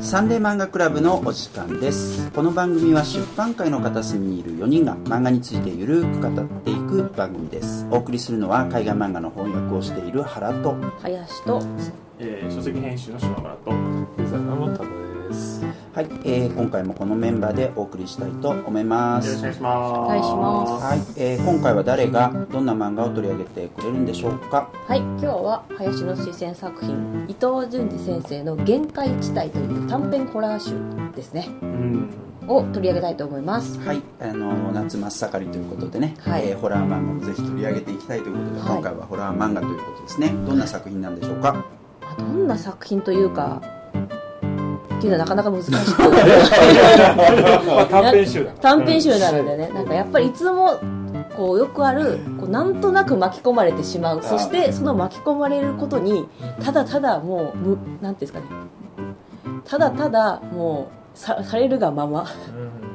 サンデー漫画クラブのお時間です。この番組は出版界の片隅にいる4人が漫画についてゆるく語っていく番組です。お送りするのは海外漫画の翻訳をしている原と林と、えー、書籍編集の島村とデザイナーの田ですはい、えー、今回もこのメンバーでお送りしたいと思います。よろしくお願いします。はい、えー、今回は誰がどんな漫画を取り上げてくれるんでしょうか？はい。今日は林の推薦作品伊藤潤二先生の「限界地帯」という短編ホラー集ですね。うん。を取り上げたいと思います。はい、あの夏真っ盛りということでね、はい。えーホラー漫画をぜひ取り上げていきたいということで、はい。今回はホラー漫画ということですね。どんな作品なんでしょうか？まあどんな作品というかっていうのはなかなか難しくまあ 短編集だ。短編集なのでね。なんかやっぱりいつもこうよくあるこうなんとなく巻き込まれてしまう。そしてその巻き込まれることにただただもうむなんていうんですかね。ただただもうさされるがまま。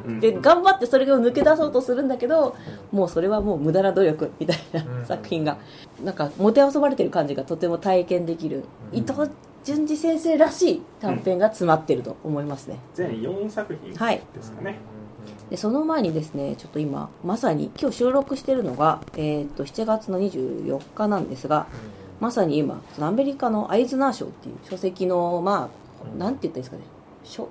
うん。で頑張ってそれを抜け出そうとするんだけどもうそれはもう無駄な努力みたいなうん。作品がなんかもてあそばれてる感じがとても体験できる。うん伊藤潤二先生らしい短編が詰まってると思いますね。全4作品はい。ですかね、でその前にですねちょっと今まさに今日収録してるのが、えー、と7月の24日なんですがまさに今そのアメリカのアイズナー賞っていう書籍のまあなんて言ったらいいですかね。書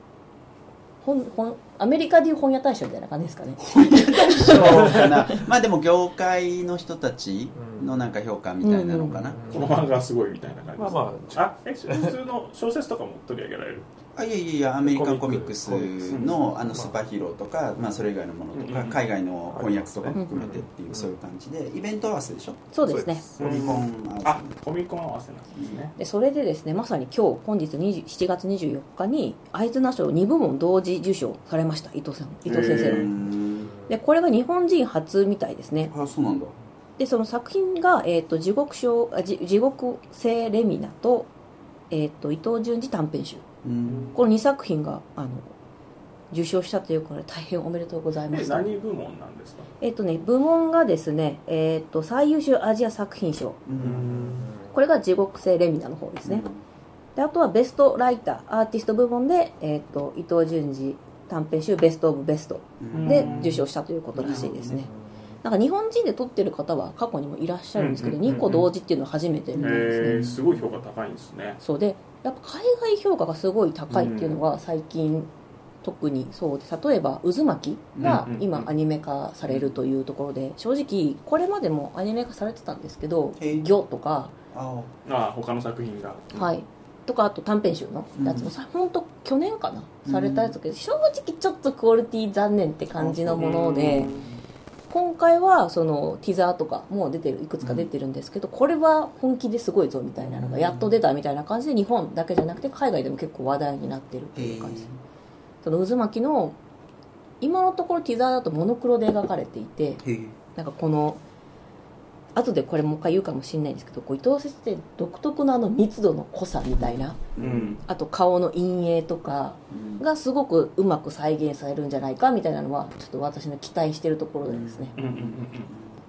本本アメリカでいう本屋大賞みたいな感じですかね。そうかな。まあでも業界の人たちのなんか評価みたいなのかな、この漫画はすごいみたいな感じですまあまああえ普通の小説とかも取り上げられるあいやいやいやアメリカンコミックスのあのスーパーヒーローとか、まあ、それ以外のものとか、うん海外の翻訳とかも含めてっていう、そういう感じでイベント合わせでしょ？そうですね。コミコン合わせ。あコミコン合わせなんですね。でそれでですねまさに今日本日20 7月24日にアイズナー賞2部門同時受賞されました伊藤さん伊藤先生の。んでこれが日本人初みたいですね。あそうなんだ。でその作品が、えー、と地獄賞あじ地獄性レミナと,、えー、と伊藤潤二短編集うん。この2作品があの受賞したということで大変おめでとうございまえす何部門なんですか？えっ、とね部門がですね、えー、と最優秀アジア作品賞。うん。これが地獄性レミナの方ですね、であとはベストライターアーティスト部門で、えー、と伊藤潤二短編集ベスト・オブ・ベストうん。で受賞したということらしいですね。なんか日本人で撮ってる方は過去にもいらっしゃるんですけど、うんうんうんうん。2個同時っていうのは初めてみたいですね、えー、すごい評価高いんですね。そうでやっぱ海外評価がすごい高いっていうのが最近特にそうで例えば「渦巻き」がうんうんうん。今アニメ化されるというところで正直これまでもアニメ化されてたんですけどへえ「魚」とかああ他の作品が。はい。とかあと短編集のやつもさ、本当去年かなされたやつだけど正直ちょっとクオリティ残念って感じのもので今回はそのティザーとかもう出てるいくつか出てるんですけど、これは本気ですごいぞみたいなのがやっと出たみたいな感じで日本だけじゃなくて海外でも結構話題になってるってへいう感じ。その渦巻きの今のところティザーだとモノクロで描かれていてなんかこの後でこれもう一回言うかもしれないんですけどこう伊藤先生独特のあの密度の濃さみたいなうん。あと顔の陰影とかうん。がすごくうまく再現されるんじゃないかみたいなのはちょっと私の期待してるところでですね。うん。うんうん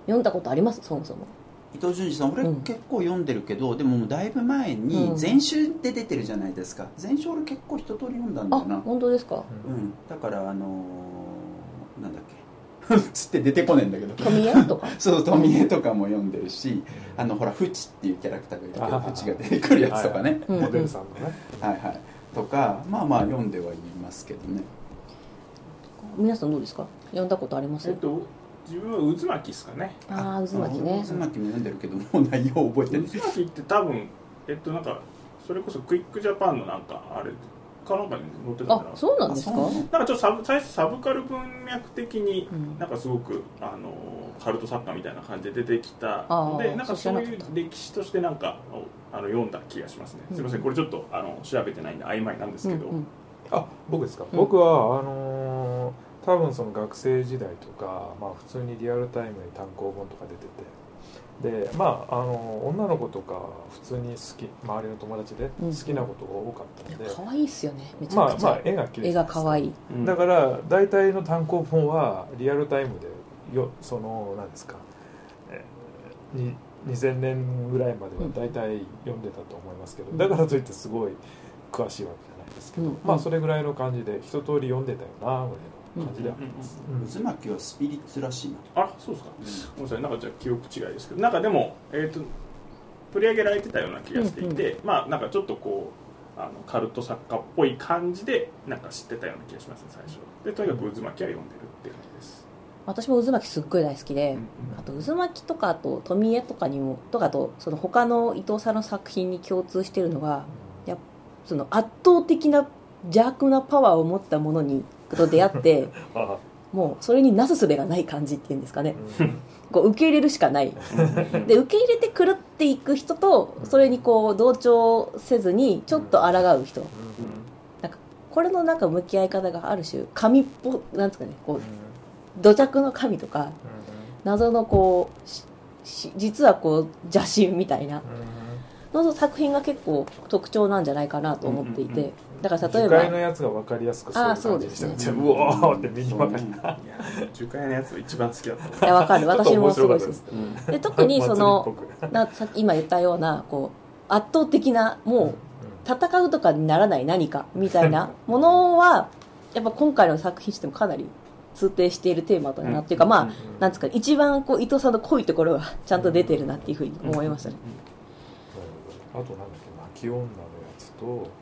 読んだことあります？そもそも。伊藤潤二さん俺うん結構読んでるけど、でももうだいぶ前にうん。全集で出てるじゃないですか。全集俺結構一通り読んだんだあよな。本当ですか？うん。だからあのーつって出てこねえんだけど。富江とか？そう富江とかも読んでるしあのほらフチっていうキャラクターがいるけどあフチが出てくるやつとかね。うん。モデルさんのね。はいはい。とかまあまあ読んではいますけどね。皆さんどうですか？読んだことあります？えっと自分は渦巻きですかね。ああ渦巻きね。渦巻きも読んでるけどもう内容覚えて渦ない。巻きって多分えっとなんかそれこそクイックジャパンのなんかあれかなんかに載ってたんあそうなんですか？なんかちょっとサブ最初サブカル文脈的にうん。なんかすごくあのカルト作家みたいな感じで出てきた。でなんかそういう歴史としてなんかあの読んだ気がしますね、うん。すみません。これちょっとあの調べてないんで曖昧なんですけど、うんうん。あ僕ですか、うん。僕はあのー多分その学生時代とか、まあ、普通にリアルタイムに単行本とか出ててでまああの女の子とか普通に好き周りの友達でうん好きなことが多かったので、可愛いっすよね。めちゃまあくちゃ、まあ絵が綺麗絵が可愛い。うん。だから大体の単行本はリアルタイムでよその何ですか、えーに2000年ぐらいまでは大体読んでたと思いますけど、だからといってすごい詳しいわけじゃないですけど、うん。まあそれぐらいの感じで一通り読んでたよなぐらいの感じで。はあります、うん。渦巻きはスピリッツらしいな、あそうですか。ごめんなさい。なんかじゃあ記憶違いですけど。なんかでもえっ、と取り上げられてたような気がしていて、まあなんかちょっとこうあのカルト作家っぽい感じでなんか知ってたような気がしますね最初でとにかく渦巻きは読んでるっていう感じです、私も渦巻きすっごい大好きで、あと渦巻きとかあと富江とかにもとかあとその他の伊藤さんの作品に共通してるのがやっその圧倒的な邪悪なパワーを持ったものにと出会って あもうそれになすすべがない感じっていうんですかね。うん。こう受け入れるしかない。で受け入れて狂っていく人とそれにこう同調せずにちょっと抗う人。これのなんか向き合い方がある種神っぽなんですかね。こう土着の神とか謎のこう実はこう邪神みたいな。の作品が結構特徴なんじゃないかなと思っていてだから例え樹海のばやつが分かりやすくそういうあそう感じですね。にしてるうわーって右ばかりいや樹海のやつが一番好きだったいやわかる私もすごいです。で特にその なさ今言ったようなこう圧倒的なもう戦うとかにならない何かみたいなものはやっぱ今回の作品としてもかなり通底しているテーマだなっていうか、まあなんですか一番こう伊藤さんの濃いところがちゃんと出てるなっていうふうに思いましたね、あとなん。だっけ泣き女のやつと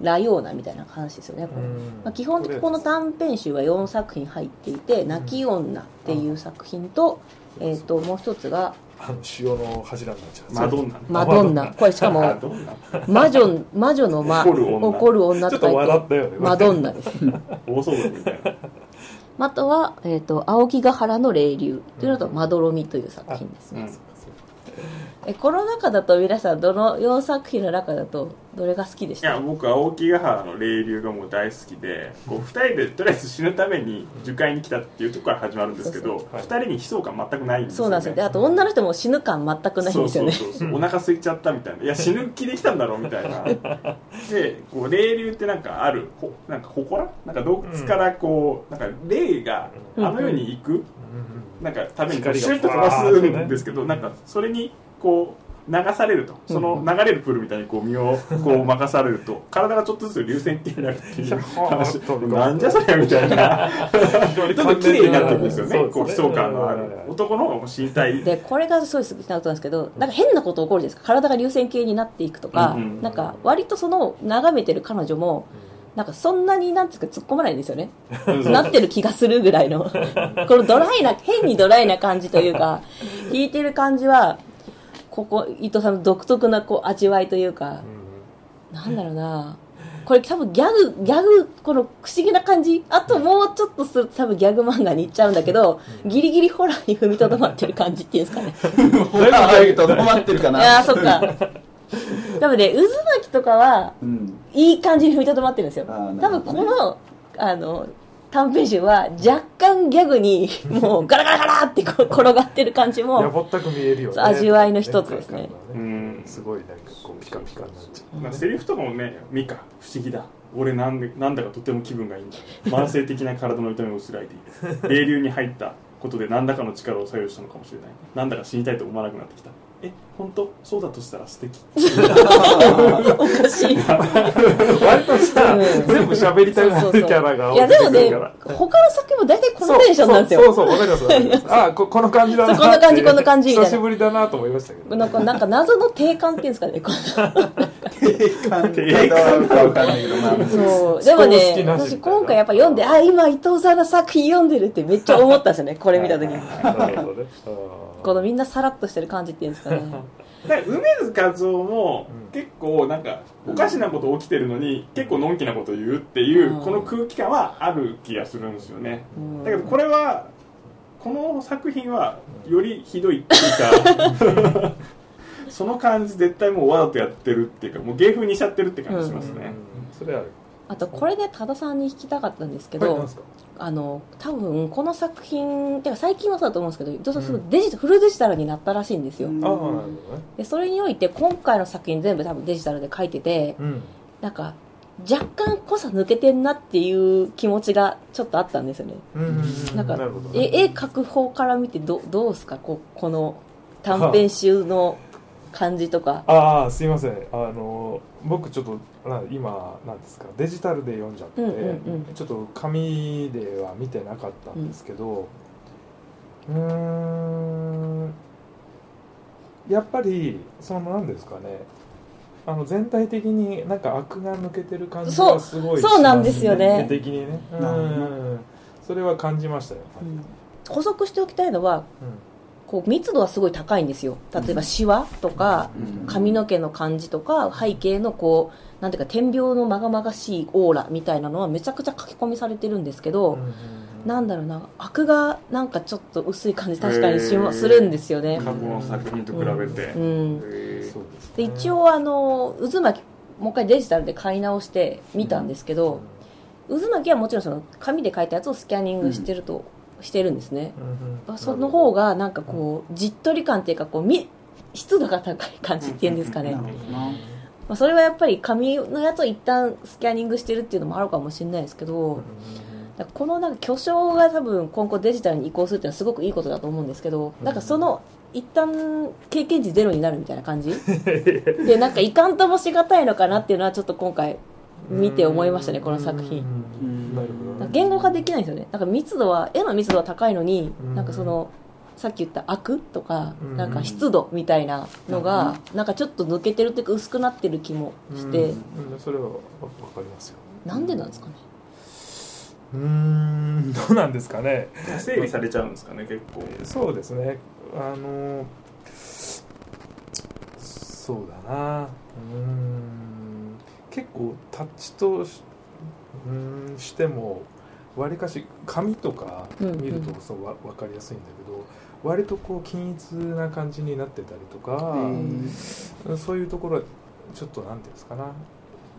ラヨーナみたいな話ですよね、これ。まあ、基本的にこの短編集は4作品入っていて「泣き女」っていう作品と,、えー、ともう一つがあの潮の柱になっちゃう。マドンナ「マドンナ」これしかも魔女魔女の魔怒る女。怒る女ちょっとと書い笑ったよね。てマドンナです。大騒動みたいな。あとは、えー、と青木ヶ原の霊流というのと「まどろみ」という作品ですね、うんえこの中だと皆さんどの4作品の中だとどれが好きでしいたや僕青木ヶ原の霊流がもう大好きでこう2人でとりあえず死ぬために樹海に来たっていうところから始まるんですけどそうそう2人に悲壮感全くないんですよ、ね、そうなんですよ。であと女の人も死ぬ感全くないんですよね。そうそうそうそう。お腹空いちゃったみたいな。いや死ぬ気できたんだろうみたいな。でこう霊流ってなんかあるほなんか祠？なんか洞窟からこうなんか霊があの世に行く、なんかためにシュッと飛ばすんですけど、なんかそれにこう流されると。その流れるプールみたいにこう身をこう任されると。体がちょっとずつ流線形になるっていう 話。なんじゃそりゃみたいな。どんどん綺麗になっていくんですよね。こう悲壮感のある。男の方がもう身体。でこれがすごい好きなことなんですけどなんか変なこと起こるじゃないですか。体が流線形になっていくとか、うん。うんなんか割とその眺めてる彼女もなんかそんなになんていうか突っ込まないんですよね。なってる気がするぐらいの。このドライな変にドライな感じというか 弾いてる感じはここ伊藤さんの独特なこう味わいというかなんだろうな。これ多分ギャグギャグこの不思議な感じあともうちょっとすると多分ギャグ漫画に行っちゃうんだけどギリギリホラーに踏みとどまってる感じっていうんですかね。ホラーにとどまってるかいやそっか。多分ね渦巻きとかはうん。いい感じに踏みとどまってるんですよ。多分このあの短編集は若干ギャグに もうガラガラガラってこう転がってる感じやもぼったく見えるよね。味わいの一つですね。うん。すごいなんかこうピカピカになっちゃう。まあ、セリフとかもね「ミカ不思議だ。俺なんでなんだかとても気分がいいんだ。慢性的な体の痛みを薄らいでいる。霊流に入ったことで何らかの力を作用したのかもしれない。なんだか死にたいと思わなくなってきた。え本当？そうだとしたら素敵。おかしい。割とさうん。全部喋りたくなるキャラがい。やでもね他の作品も大体このテンションなんですよ。そうそうそうわかりますわかります。あここの感じだな。こんな感じこんな感じみたいな。久しぶりだなと思いましたけどなんかなんか謎の定感っていうんですかねこの 定感かわかんないけどまあ。そう。でも好ね私今回やっぱ読んであ今伊藤さんの作品読んでるってめっちゃ思ったんですよね これ見た時に。なるほどねあー このみんなさらっとしてる感じっていうんですかね。梅津和夫も結構なんかおかしなこと起きてるのに結構のんきなこと言うっていううん。この空気感はある気がするんですよね。うん。だけどこれはこの作品はよりひどいっていうかその感じ絶対もうわざとやってるっていうかもう芸風にしちゃってるって感じしますね、それある。あとこれで多田さんに聞きたかったんですけどあの多分この作品てか最近はそうだと思うんですけど伊藤さん。すごいデジタルフルデジタルになったらしいんですよ。うん。ああなるほどねでそれにおいて今回の作品全部多分デジタルで書いててうん。なんか若干濃さ抜けてんなっていう気持ちがちょっとあったんですよね。うんうんうん。なんかなるほどえ絵描く方から見てどどうですか？ここの短編集の感じとか。ああすいません。あの僕ちょっとな今なんですか？デジタルで読んじゃって、うんうんうん。ちょっと紙では見てなかったんですけどうーんやっぱりその何ですかね。あの全体的になんかアクが抜けてる感じがすごいそうなんですよね。絵的にね。うん。それは感じましたよ、うん。補足しておきたいのはうんこう密度はすごい高いんですよ。例えばシワとかうん。髪の毛の感じとか背景のこうなんていうか天描のまがまがしいオーラみたいなのはめちゃくちゃ書き込みされてるんですけど、なんだろうなアクがなんかちょっと薄い感じ確かにしまするんですよね。過去の作品と比べて、うん。で一応あの渦巻きもう一回デジタルで買い直して見たんですけど、渦巻きはもちろんその紙で書いたやつをスキャニングしてると、してるんですね。うんうん。その方がなんかこうじっとり感っていうかこうみ湿度が高い感じっていうんですかね、まあ、それはやっぱり紙のやつを一旦スキャニングしてるっていうのもあるかもしれないですけど、このなんか巨匠が多分今後デジタルに移行するっていうのはすごくいいことだと思うんですけど、なんかその一旦経験値ゼロになるみたいな感じ？でなんかいかんともしがたいのかなっていうのはちょっと今回見て思いましたねこの作品。うん。なるほどね言語化できないんですよね。なんか密度は絵の密度は高いのに、うん。なんかそのさっき言ったアクとか、うん。なんか湿度みたいなのが、なんかちょっと抜けてるっていうか薄くなってる気もして、それはわかりますよ。なんでなんですかね？うーん。どうなんですかね。整理されちゃうんですかね結構。そうですね。あのそうだな。うーん結構タッチとしうーんしてもわりかし紙とか見るとうんそうわ分かりやすいんだけど割とこう均一な感じになってたりとか、うんそういうところはちょっとなんていうんですかな。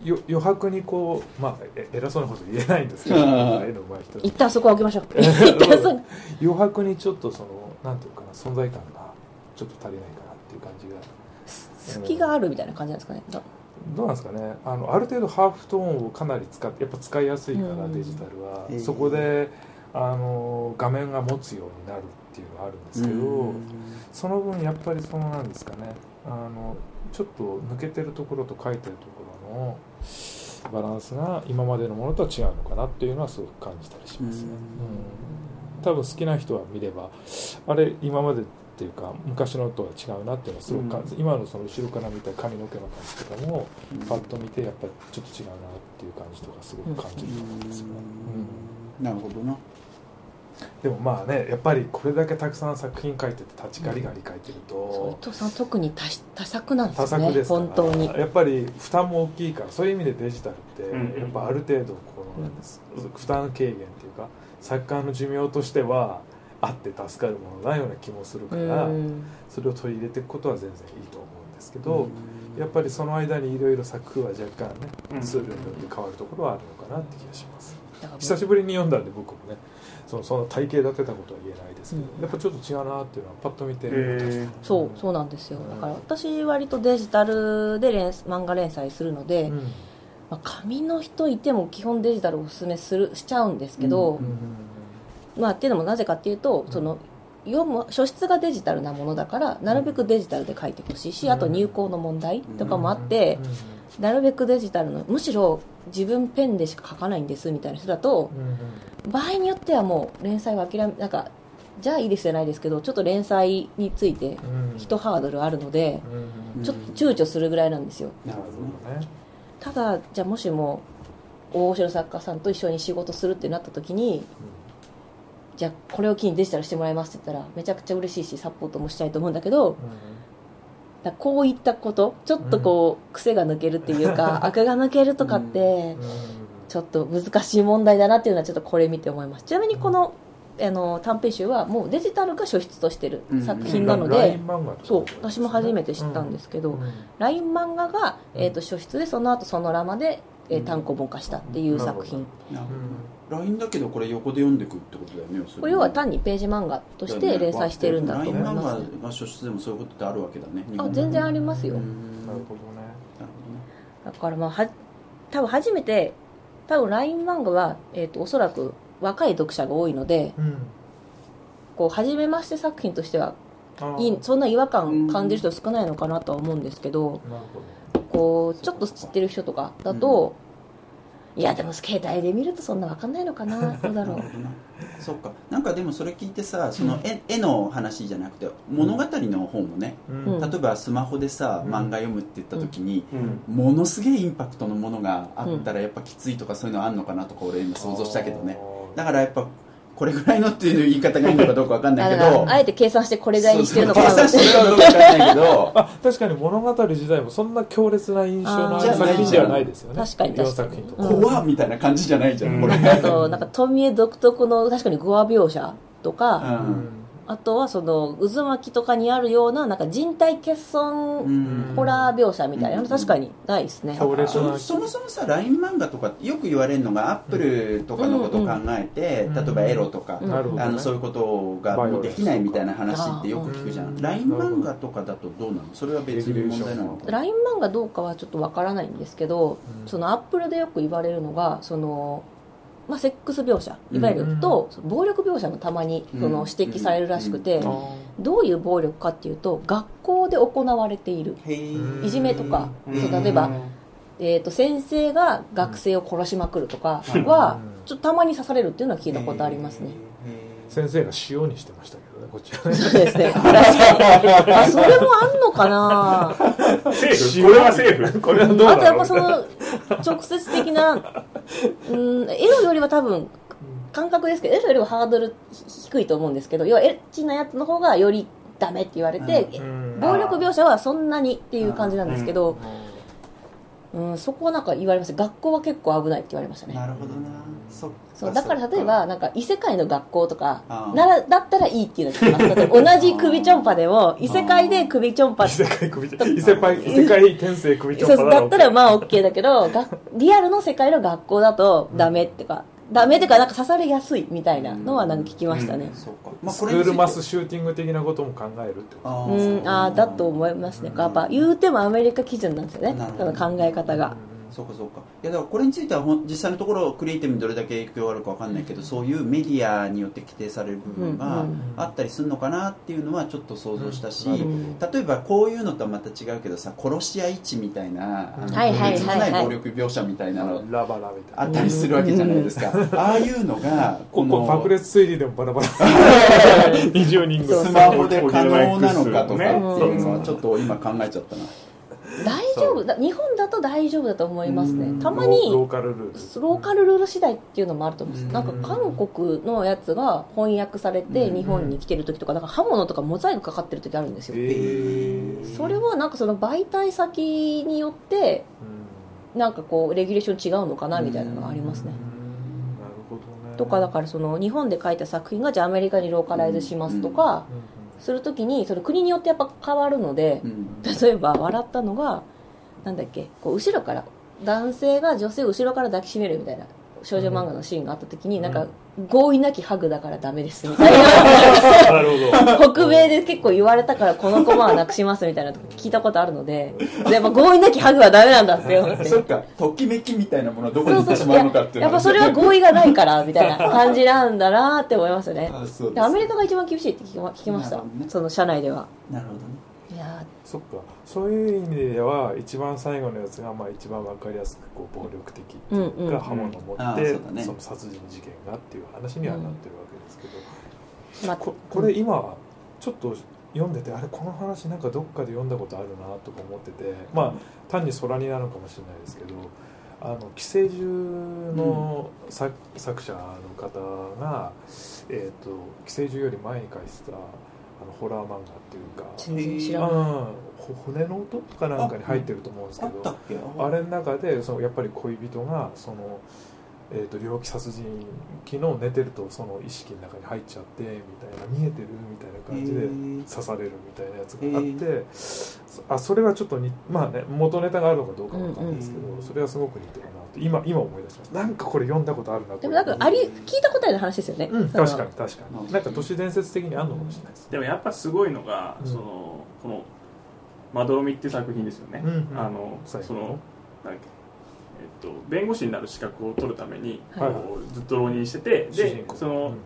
よ余白にこうまあえ偉そうなこと言えないんですけど 絵の上手い人一旦そこは置きましょう。余白にちょっとそのなんていうかな存在感がちょっと足りないかなっていう感じが。隙があるみたいな感じなんですかね。だどうなんですかね。あのある程度ハーフトーンをかなり使ってやっぱ使いやすいから、うん。デジタルは、ええ。そこであの画面が持つようになるっていうのはあるんですけど、その分やっぱりそのなんですかね。あのちょっと抜けてるところと書いてるところのバランスが今までのものとは違うのかなっていうのはすごく感じたりしますね、うん。多分好きな人は見ればあれ今までっていうか昔のとは違うなっていうのはすごく感じ、今のその後ろから見た髪の毛の感じとかもパッと見てやっぱりちょっと違うなっていう感じとかすごく感じると思うん。ですよね、うん。なるほどな。でもまあねやっぱりこれだけたくさん作品書いてて立ちガリガリ書いてるそう伊と藤さん特に多し多作なんですね作です本当に。やっぱり負担も大きいからそういう意味でデジタルってうん。やっぱある程度このなん。負担軽減っていうか作家の寿命としてはあって助かるものなような気もするかうらん。それを取り入れていくことは全然いいと思うんですけどやっぱりその間にいろいろ作風は若干うん。ねツールによって変わるところはあるのかなって気がします。だから久しぶりに読んだんで僕もねそのその体系立てたことは言えないですけど、うん。やっぱちょっと違うなっていうのはパッと見てへー。そうそうなんですよ。だから私割とデジタルで連漫画連載するので、うん。まあ、紙の人いても基本デジタルをおすすめするしちゃうんですけど、うんまあっていうのもなぜかっていうとその読む書質がデジタルなものだからなるべくデジタルで書いてほしいし、うん。あと入稿の問題とかもあって、うん。なるべくデジタルのむしろ自分ペンでしか書かないんですみたいな人だとうん。場合によってはもう連載は諦めなんかじゃあいいですじゃないですけどちょっと連載についてうん。一ハードルあるのでうん。ちょっと躊躇するぐらいなんですよ。なるほどね。ねただじゃあもしも大御所作家さんと一緒に仕事するってなった時にじゃあこれを機にデジタルしてもらいますって言ったらめちゃくちゃ嬉しいしサポートもしたいと思うんだけどだこういったことちょっとこう癖が抜けるっていうか 悪が抜けるとかってちょっと難しい問題だなっていうのはちょっとこれ見て思います。ちなみにこのあの短編集はもうデジタルが書出としてる作品なので、そう私も初めて知ったんですけど、ライン漫画が、えー、と書出でその後そのラマで、えー単行本化したっていう作品、なるほど LINE だけどこれ横で読んでくってことだよね要は単にページ漫画として連載してるんだと思います、漫画が書出でもそういうことってあるわけだねあ全然ありますよ、うん。なるほどね。なるだからまあは多分初めて多分 LINE 漫画は、えー、とおそらく若い読者が多いのでうん。こう初めまして作品としてはいいそんな違和感感じる人少ないのかなとは思うんですけどなるほどこうちょっと知ってる人とかだと、いやでも携帯で見るとそんな分かんないのかな どうだろう。なるほどな。そっか。なんかでもそれ聞いてさその絵,、絵の話じゃなくて物語の方もね、うん。うん例えばスマホでさうん。漫画読むって言った時に、うん。ものすげえインパクトのものがあったらやっぱきついとかそういうのあんのかなとか俺今想像したけどね。だからやっぱこれぐらいのっていう言い方がいいのかどうかわかんないけど。あえて計算してこれぐらいにしてるのか。計算してるのかんないけど。あ確かに物語自体もそんな強烈な印象の作品ではないですよね。確かに確かに。4作品とか、うん。怖っみたいな感じじゃないじゃん、うん。これ。あとなんか富江独特の確かにゴア描写とか、うんあとはその渦巻きとかにあるようななんか人体欠損うん。ホラー描写みたいな確かにないですね、そそもそもさ LINE 漫画とかよく言われるのがアップルとかのことを考えて、うん。例えばエロとか、うん。あのそういうことがもうできないみたいな話ってよく聞くじゃうんん LINE 漫画とかだとどうなの？それは別に問題なの？か LINE 漫画どうかはちょっとわからないんですけど、うん。そのアップルでよく言われるのがその、まあ、セックス描写。いわゆると、暴力描写もたまにその指摘されるらしくて、どういう暴力かっていうと学校で行われている、いじめとか。うん。そう例えばえー、と先生が学生を殺しまくるとかは、うん。ちょっとたまに刺されるっていうのは聞いたことありますね、先生が塩にしてましたけどねこっちはね。そうですね。確かにあそれもあんのかな？セーフ？これはセーフ。これはどうあとやっぱその 直接的なうんエロよりは多分感覚ですけどエロよりはハードル低いと思うんですけど要はエッチなやつの方がよりダメって言われて、うん暴力描写はそんなにっていう感じなんですけど、うん、そこはなんか言われました学校は結構危ないって言われましたね。なるほどな。そうだから例えばなんか異世界の学校とかならだったらいいっていうのを聞きます。同じ首ちょんぱでも異世界で首ちょんぱ異世界首異世界異世界転生首ちょんぱそうだったらまあ OK だけどがリアルの世界の学校だとダメってか、ダメってかなんか刺されやすいみたいなのはなんか聞きましたね。そうか、まあ、スクールマスシューティング的なことも考えるってことあうーん。ああだと思いますね。やっぱ言うてもアメリカ基準なんですよね。その考え方がそうかそうか。いやだからこれについてはほん実際のところクリエイティブにどれだけ影響があるかわかんないけどそういうメディアによって規定される部分うんがうんあったりするのかなっていうのはちょっと想像したし、うん例えばこういうのとはまた違うけどさ殺し屋市みたいなあのはいはいはいない暴力描写みたいなのラバラみたいな。あったりするわけじゃないですか、ああいうのがここの爆裂推理でもバラバラ。20人ぐらいスマホで可能なのかとかっていうのはうんちょっと今考えちゃったな、大丈夫？だ日本だと大丈夫だと思いますうん。ねたまローにカルルール。ローカルルール次第っていうのもあると思うんです。うん。なんか韓国のやつが翻訳されてうん。日本に来てる時とかなんか刃物とかモザイクかかってる時あるんですよ。えー。それはなんかその媒体先によってなんかこうレギュレーション違うのかなみたいなのがありますね。うん。なるほどね。とかだからその日本で書いた作品がじゃあアメリカにローカライズしますとかするときにその国によってやっぱ変わるのでうん。例えば笑ったのがなんだっけこう後ろから男性が女性を後ろから抱きしめるみたいな少女漫画のシーンがあった時に、なんか合意なきハグだからダメですみたいな。なるほど。北米で結構言われたからこのコマはなくしますみたいなと聞いたことあるのでやっぱ合意なきハグはダメなんだって思って。そっかときめきみたいなものはどこに行ってしまうのかっていうのやっぱそれは合意がないからみたいな感じなんだなって思いますよね。アメリカが一番厳しいって聞きま聞きました、その社内では。なるほどねそっか。そういう意味では一番最後のやつがまあ一番わかりやすくこう暴力的っていううんうんか刃物を持あってーそうだね。その殺人事件がっていう話にはなってるわけですけど。ーまあここれ今ちょっと読んでてあれこの話なんかどっかで読んだことあるなとか思っててまあ単に空似なのかもしれないですけどあの寄生獣の作,、作者の方が、えー、と寄生獣より前に書いてたあのホラー漫画っていうか。全然知らあない。ほ骨の音かなんかに入ってると思うんですけど。あれの中でそのやっぱり恋人がその、えー、と猟奇殺人昨日寝てるとその意識の中に入っちゃってみたいな見えてる？みたいな感じで刺されるみたいなやつがあって、そあそれはちょっとにまあね元ネタがあるのかどうかわかんないですけど、それはすごく似てるなって今今思い出しましたなんかこれ読んだことあるなでもなんかあり聞いたことある話ですよね、うん、確かに確かに。なんか都市伝説的にあるのかもしれないですでもやっぱすごいのが、うん。そのこの「まどろみ」っていう作品ですよね、うんうん。あのそのなんだっけ、えっと、弁護士になる資格を取るために、はいこうずっと浪人しててでその、うん。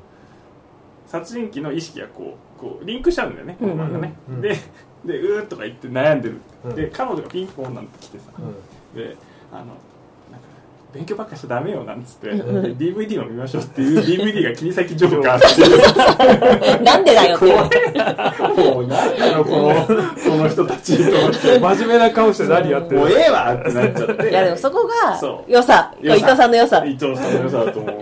殺人鬼の意識がこうこうリンクしちゃうんだよねこの漫画ね、うん。うんででうーとか言って悩んでる、うん。で彼女がピンポンなんて来てさ、うん。であの勉強ばっかしちゃダメよなんつって、うんで DVD を見ましょうっていう DVD が切り裂きジョーカーっていうなんでだよって。怖い。もう何な。のこのこの人たちと思って。真面目な顔して何やってるもうええわってなっちゃって。いやでもそこが良さ。伊藤さんの良さ。伊藤さんの良さだと思う。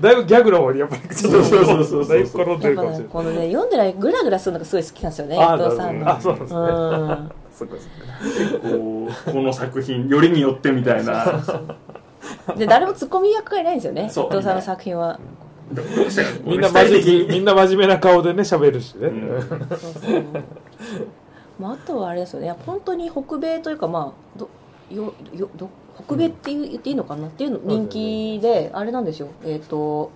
だいぶギャグの方にやっぱりちょっとそうそうそうそう。だいぶ転んでるかもしれない。ねこのね読んでないグラグラするのがすごい好きなんですよね伊あ藤さん。のあそうなんですね。うん。そこうこの作品よりによってみたいなで誰もツッコミ役がいないんですよね。伊そう。藤さんの作品は。みんな真面目みんな真面目な顔でね喋るしね、うん。そうそう。まあ、あとはあれですよね。本当に北米というかまあどよよど北米っていう言っていいのかな？っていうの人気であれなんですよ。えっ、と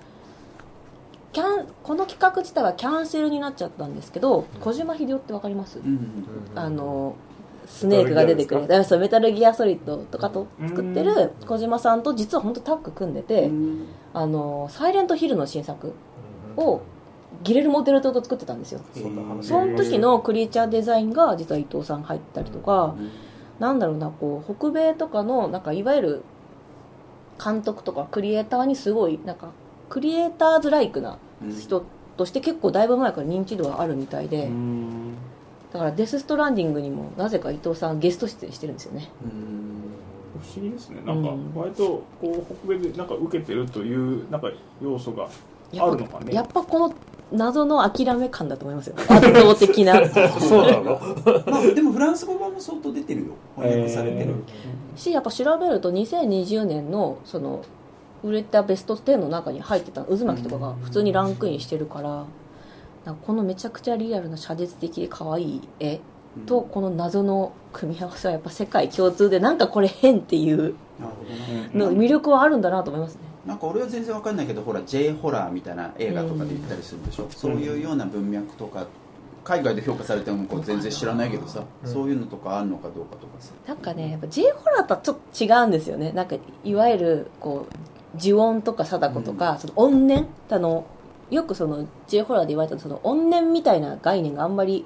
キャンこの企画自体はキャンセルになっちゃったんですけど小島秀夫ってわかります、うん。あのスネークが出てくる。メだからそうメタルギアソリッドとかと作ってる小島さんと実は本当タッグ組んでて、うん。あのサイレントヒルの新作をギレルモ・デルトと作ってたんですよ。その時のクリーチャーデザインが実は伊藤さん入ったりとか、なんだろうなこう北米とかのなんかいわゆる監督とかクリエイターにすごいなんかクリエイターズライクな人として結構だいぶ前から認知度があるみたいで、うんだからデス・ストランディングにもなぜか伊藤さんゲスト出演してるんですよね。うん不思議ですね。なんかうん。割とこう北米でなんか受けてるというなんか要素があるのかね。やっぱこの謎の諦め感だと思いますよ。圧倒的な。そうなの？まあでもフランス語版も相当出てるよ。翻訳されてる。しやっぱ調べると2020年のその売れたベスト10の中に入ってた渦巻きとかが普通にランクインしてるからこのめちゃくちゃリアルな写実的で可愛い絵とこの謎の組み合わせはやっぱ世界共通でなんかこれ変っていうの魅力はあるんだなと思いますね。なんか俺は全然わかんないけどほら J ホラーみたいな映画とかで言ったりするでしょ、そういうような文脈とか海外で評価されてもこう全然知らないけどさ、うん。そういうのとかあるのかどうかとかさ。なんかねやっぱ J ホラーとはちょっと違うんですよね。なんかいわゆるこう呪音とか貞子とか、その怨念？あのよくその J ホラーで言われたその怨念みたいな概念があんまり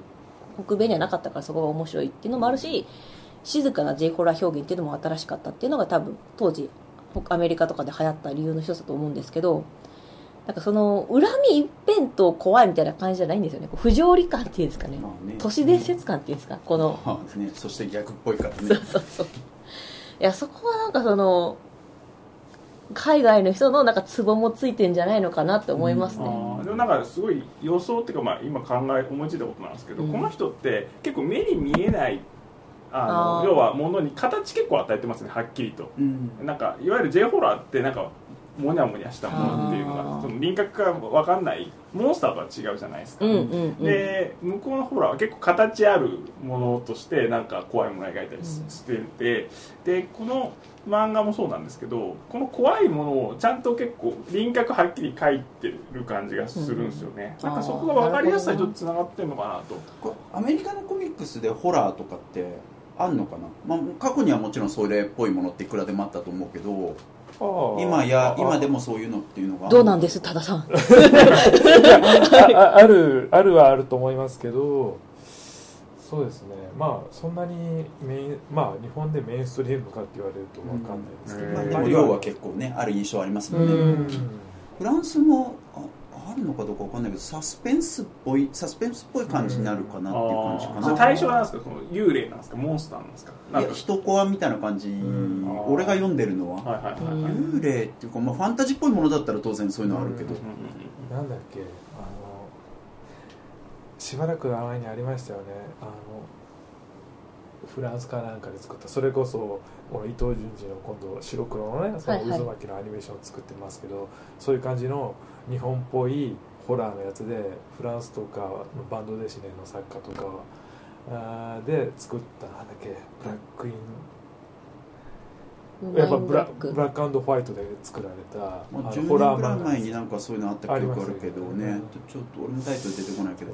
北米にはなかったからそこが面白いっていうのもあるし静かな J ホラー表現っていうのも新しかったっていうのが多分当時アメリカとかで流行った理由の一つだと思うんですけどなんかその恨み一辺倒怖いみたいな感じじゃないんですよね。不条理感っていうんですかね。まあね。都市伝説感っていうんですか。この。まあね。そして逆っぽいからね。そうそうそう。いやそこはなんかその海外の人のなんかツボもついてんじゃないのかなって思いますね、あーでもなんかすごい予想っていうか、まあ、今考え思いついたことなんですけど、うん。この人って結構目に見えないあの要はものに形結構与えてますねはっきりと。うん。なんかいわゆる J ホラーってなんかモニャモニャしたものっていうのその輪郭が分かんないモンスターとは違うじゃないですか、うんうんうん。で向こうのホラーは結構形あるものとしてなんか怖いものを描いたりしうん。してて、でこの漫画もそうなんですけどこの怖いものをちゃんと結構輪郭はっきり描いてる感じがするんですよね、うんなんかそこが分かりやすさにちょっとつながってるのかなと。これアメリカのコミックスでホラーとかってあんのかな、まあ、過去にはもちろんそれっぽいものっていくらでもあったと思うけど今や今でもそういうのっていうのが。どうなんです？多田さん。あああるあるはあると思いますけどそうですね。まあそんなにメインまあ日本でメインストリームかって言われると分かんないですけど、うん。まあ、でまあも量は結構ねある印象ありますもんね、うん。フランスもああるのかどうかわかんないけどサスペンスっぽいサスペンスっぽい感じになるかなっていう感じかな、それ対象なんですか？その幽霊なんですか？モンスターなんですか？いや人コアみたいな感じ、ん。俺が読んでるのは、はいはいはいはい、うん幽霊っていうか、まあ、ファンタジーっぽいものだったら当然そういうのはあるけど、うんうん。なんだっけ？あのしばらく前にありましたよね。あのフランスかなんかで作った。それこそこの伊藤潤二の今度白黒のねそのはいはい。渦巻きのアニメーションを作ってますけど、そういう感じの日本っぽいホラーのやつでフランスとかのバンドデシネの作家とかで作ったなんだっけ？ブラックインやっぱブラブラック。ホワイトで作られたまあ、あ10のホラー年ぐらい漫画前になんかそういうのあった記憶あるけどね。ね。ちょっと俺もタイトル出てこないけど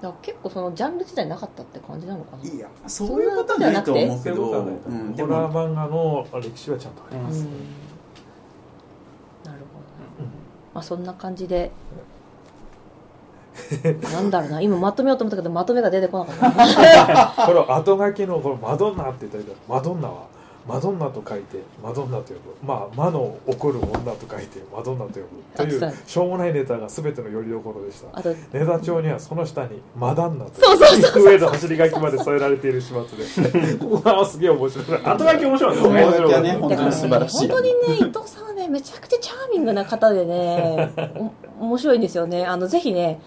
だ結構そのジャンル自体なかったって感じなのかな？いやそういうことはないと思うけどそういうん、でホラーも漫画の歴史はちゃんとあります、うん。なるほど、まあ、そんな感じで。なんだろうな。今まとめようと思ったけどまとめが出てこなかった これ後書きのこのマドンナって言ったけどマドンナはマドンナと書いてマドンナと呼ぶ。まあ魔の怒る女と書いてマドンナと呼ぶ。といううしょうもないネタが全てのよりどころでした。ネタ帳にはその下にマダンナとそうそうそう上の走り書きまで添えられている始末で。うわーすげえ面白い。後書き面白い。ね後書きはね面白い。本当に素晴らしい。本当にね伊藤さんはねめちゃくちゃチャーミングな方でねお面白いんですよね。あのぜひね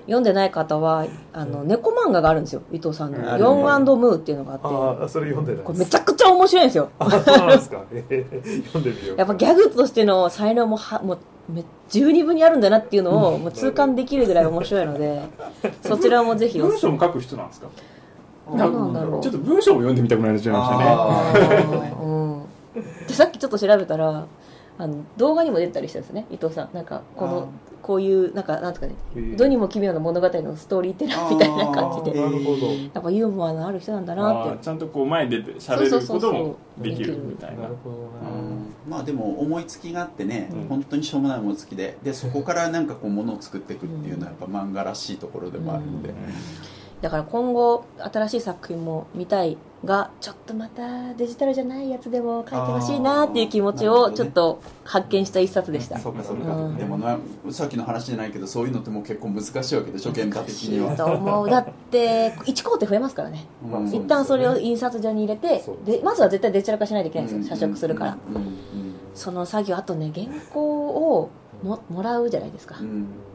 読んでない方はあの猫漫画があるんですよ伊藤さんの「あるね。ヨンムー」っていうのがあって。ああそれ読んでない。これめちゃくちゃ面白いんですよ。あそうなんですか、えー読んでみようやっぱギャグとしての才能もはもうめ十二分にあるんだなっていうのをもう痛感できるぐらい面白いのでそちらもぜひお文章も書く人なんですか？何なんだろう。ちょっと文章も読んでみたくなっちゃいましたね。うん、でさっきちょっと調べたらあの動画にも出てたりしたんですね伊藤さん。なんかこのこういうなんかなんですかねえ。ー世にも奇妙な物語のストーリーテラーみたいな感じでなるほど。やっぱユーモアのある人なんだなって。ちゃんとこう前に出て喋ることもできるみたいな。なるほどな。うん。まあでも思いつきがあってね、うん。本当にしょうもない思いつきで。でそこからなんかこうものを作っていくっていうのはやっぱ漫画らしいところでもあるので、だから今後新しい作品も見たいがちょっとまたデジタルじゃないやつでも書いてほしいなっていう気持ちをちょっと発見した一冊でした、そうかそうか、うん。でもなさっきの話じゃないけどそういうのってもう結構難しいわけでしょ現場的には。と思う。だって1工程増えますからね。うん。一旦それを印刷所に入れてでまずは絶対デジタル化しないといけないんですよ。社食するから。うん。うん。その作業あとね原稿をももらうじゃないですか。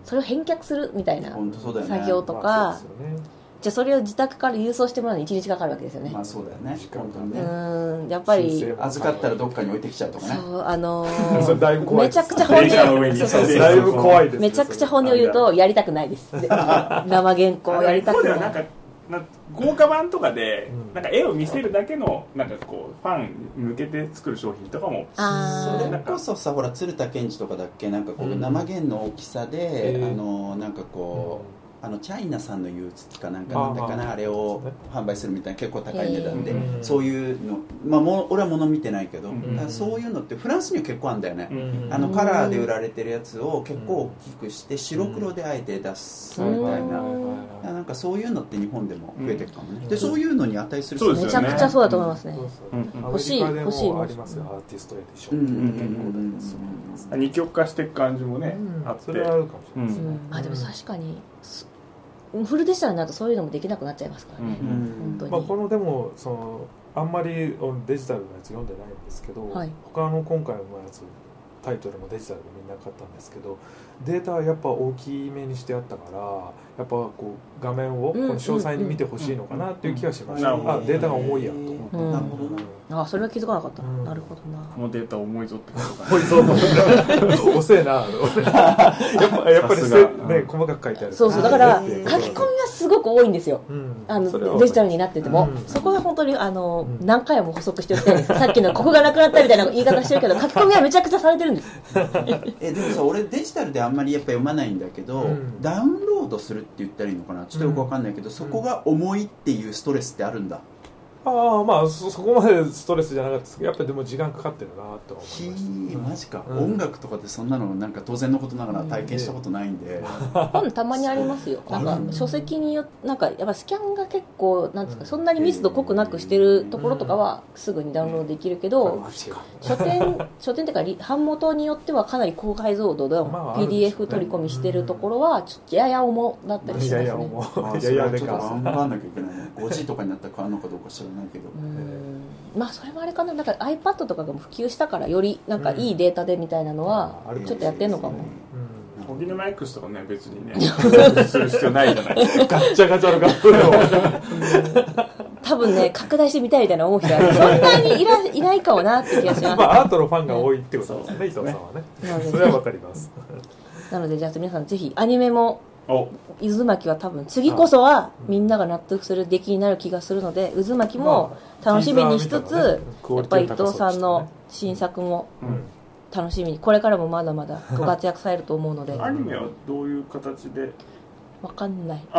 それを返却するみたいな本当そうだよね。作業とまあかそうですよねじゃあそれを自宅から郵送してもらうのに1日かかるわけですよね。まあそうだよね。時間本当にうね。ーんやっぱり。預かったらどっかに置いてきちゃうとかね。そうあの それだいぶー怖いめちゃくちゃ本音そうそうだいぶ怖いですねめちゃくちゃ本音を言うとやりたくないです。で生原稿やりたくないんかな豪華版とかで、うん。なんか絵を見せるだけのなんかこうファンに向けて作る商品とかも。あー。それこそさほら鶴田健二とかだっけ？なんかこう、うん。生原の大きさで、えー。あのなんかこう、あのチャイナさんの憂鬱かなんかなんだかなあれを販売するみたいな結構高い値段で、そういうの。まあもう俺は物見てないけど、そういうのってフランスには結構あるんだよね、うん。あのカラーで売られてるやつを結構大きくして白黒であえて出すみたいな、うんなんかそういうのって日本でも増えてるかもね、うん。でそういうのに値するそうですよね。めちゃくちゃそうだと思いますね、うん。欲しい欲しい。もありますよアーティストエディショうんうんン二極化していく感じもね、あって。それはあるかもしれないですね。うん。まあでも確かにすフルデジタルになるとそういうのもできなくなっちゃいますからね、うん。本当に、まあ、このでもそのあんまり俺デジタルのやつ読んでないんですけど、はい。他の今回のやつタイトルもデジタルでみんな買ったんですけどデータはやっぱ大きめにしてあったからやっぱこう画面をこうんの詳細に見てほしいのかなっていう気がしました、うんうん。あデータが重いやと思って、うん。なるほどな。あそれは気づかなかった。な、うん。なるほどな。このデータ重いぞってことか重いぞと思って遅えな やっぱやっぱりね細かく書いてあるそうそう。だから書き込みく多いんですよ。うん。あのデジタルになってても、うん。そこが本当にあの、うん。何回も補足しておきたいんですさっきのここがなくなったみたいな言い方してるけど 書き込みはめちゃくちゃされてるんです。えでもさ俺デジタルであんまりやっぱ読まないんだけど、うん。ダウンロードするって言ったらいいのかな？ちょっとよくわかんないけど、そこが重いっていうストレスってあるんだ、ああまあそそこまでストレスじゃなかったですけどやっぱりでも時間かかってるなと思いました。ーマジか、うん。音楽とかでそんなのなんか当然のことながら体験したことないんで、本たまにありますよ。なんか書籍によなんかやっぱスキャンが結構なんですかそんなに密度濃くなくしてるところとかはすぐにダウンロードできるけどマジか書店 書店っていうかリ版元によってはかなり高解像度で PDF 取り込みしてるところはちょっとやや重だったりしいやいますねやもあういやいやでか頑張んなきゃいけないね5時とかになったら買うのかどうか知らないけど、うん。まあそれもあれかな。なんか iPad とかが普及したからよりなんかいいデータでみたいなのはちょっとやってんのかも、うん。荻沼 X とかね別にね。する必要ないじゃないガッチャガチャの画風を多分ね拡大してみたいみたいな思う人はそんなにいらいないかもなって気がします、まあアートのファンが多いってことですよね伊藤さんはね。それはわかります。なのでじゃあ皆さんぜひアニメもお渦巻きは多分次こそはみんなが納得する出来になる気がするので渦巻きも楽しみにしつつ、やっぱり伊藤さんの新作もうん。楽しみにこれからもまだまだご 活躍されると思うので。アニメはどういう形で？わかんない。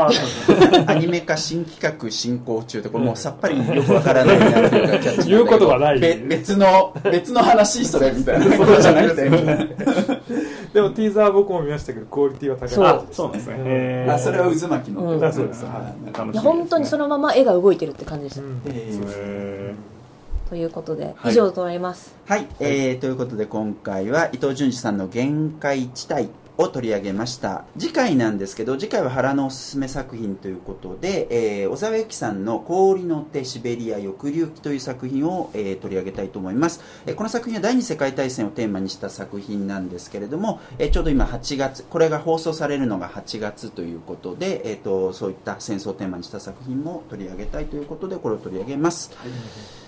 アニメ化新企画進行中ってこれもうさっぱりよくわからないなっていう言うことがない。べ別の別の話それみたいなことじゃなくてででもティーザー僕も見ましたけどクオリティは高い。そう。そうなんですね。あそれは渦巻きの、うん。あそうです。はい。楽しみですね。いや本当にそのまま絵が動いてるって感じでした、うんえということではい。以上となります、はい、えーということで今回は伊藤淳二さんの限界地帯を取り上げました。次回なんですけど次回は原のおすすめ作品ということで、えー小沢由紀さんの「氷の手シベリア抑留記」という作品を、えー取り上げたいと思います、えーこの作品は第二次世界大戦をテーマにした作品なんですけれども、えーちょうど今8月これが放送されるのが8月ということで、えー、とそういった戦争をテーマにした作品も取り上げたいということでこれを取り上げます。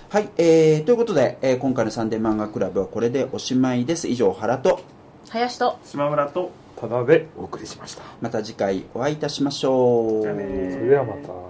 はい、えーということで、えー今回のサンデー漫画クラブはこれでおしまいです。以上、原と、林と島村とただでお送りしました。また次回お会いいたしましょう。それではまた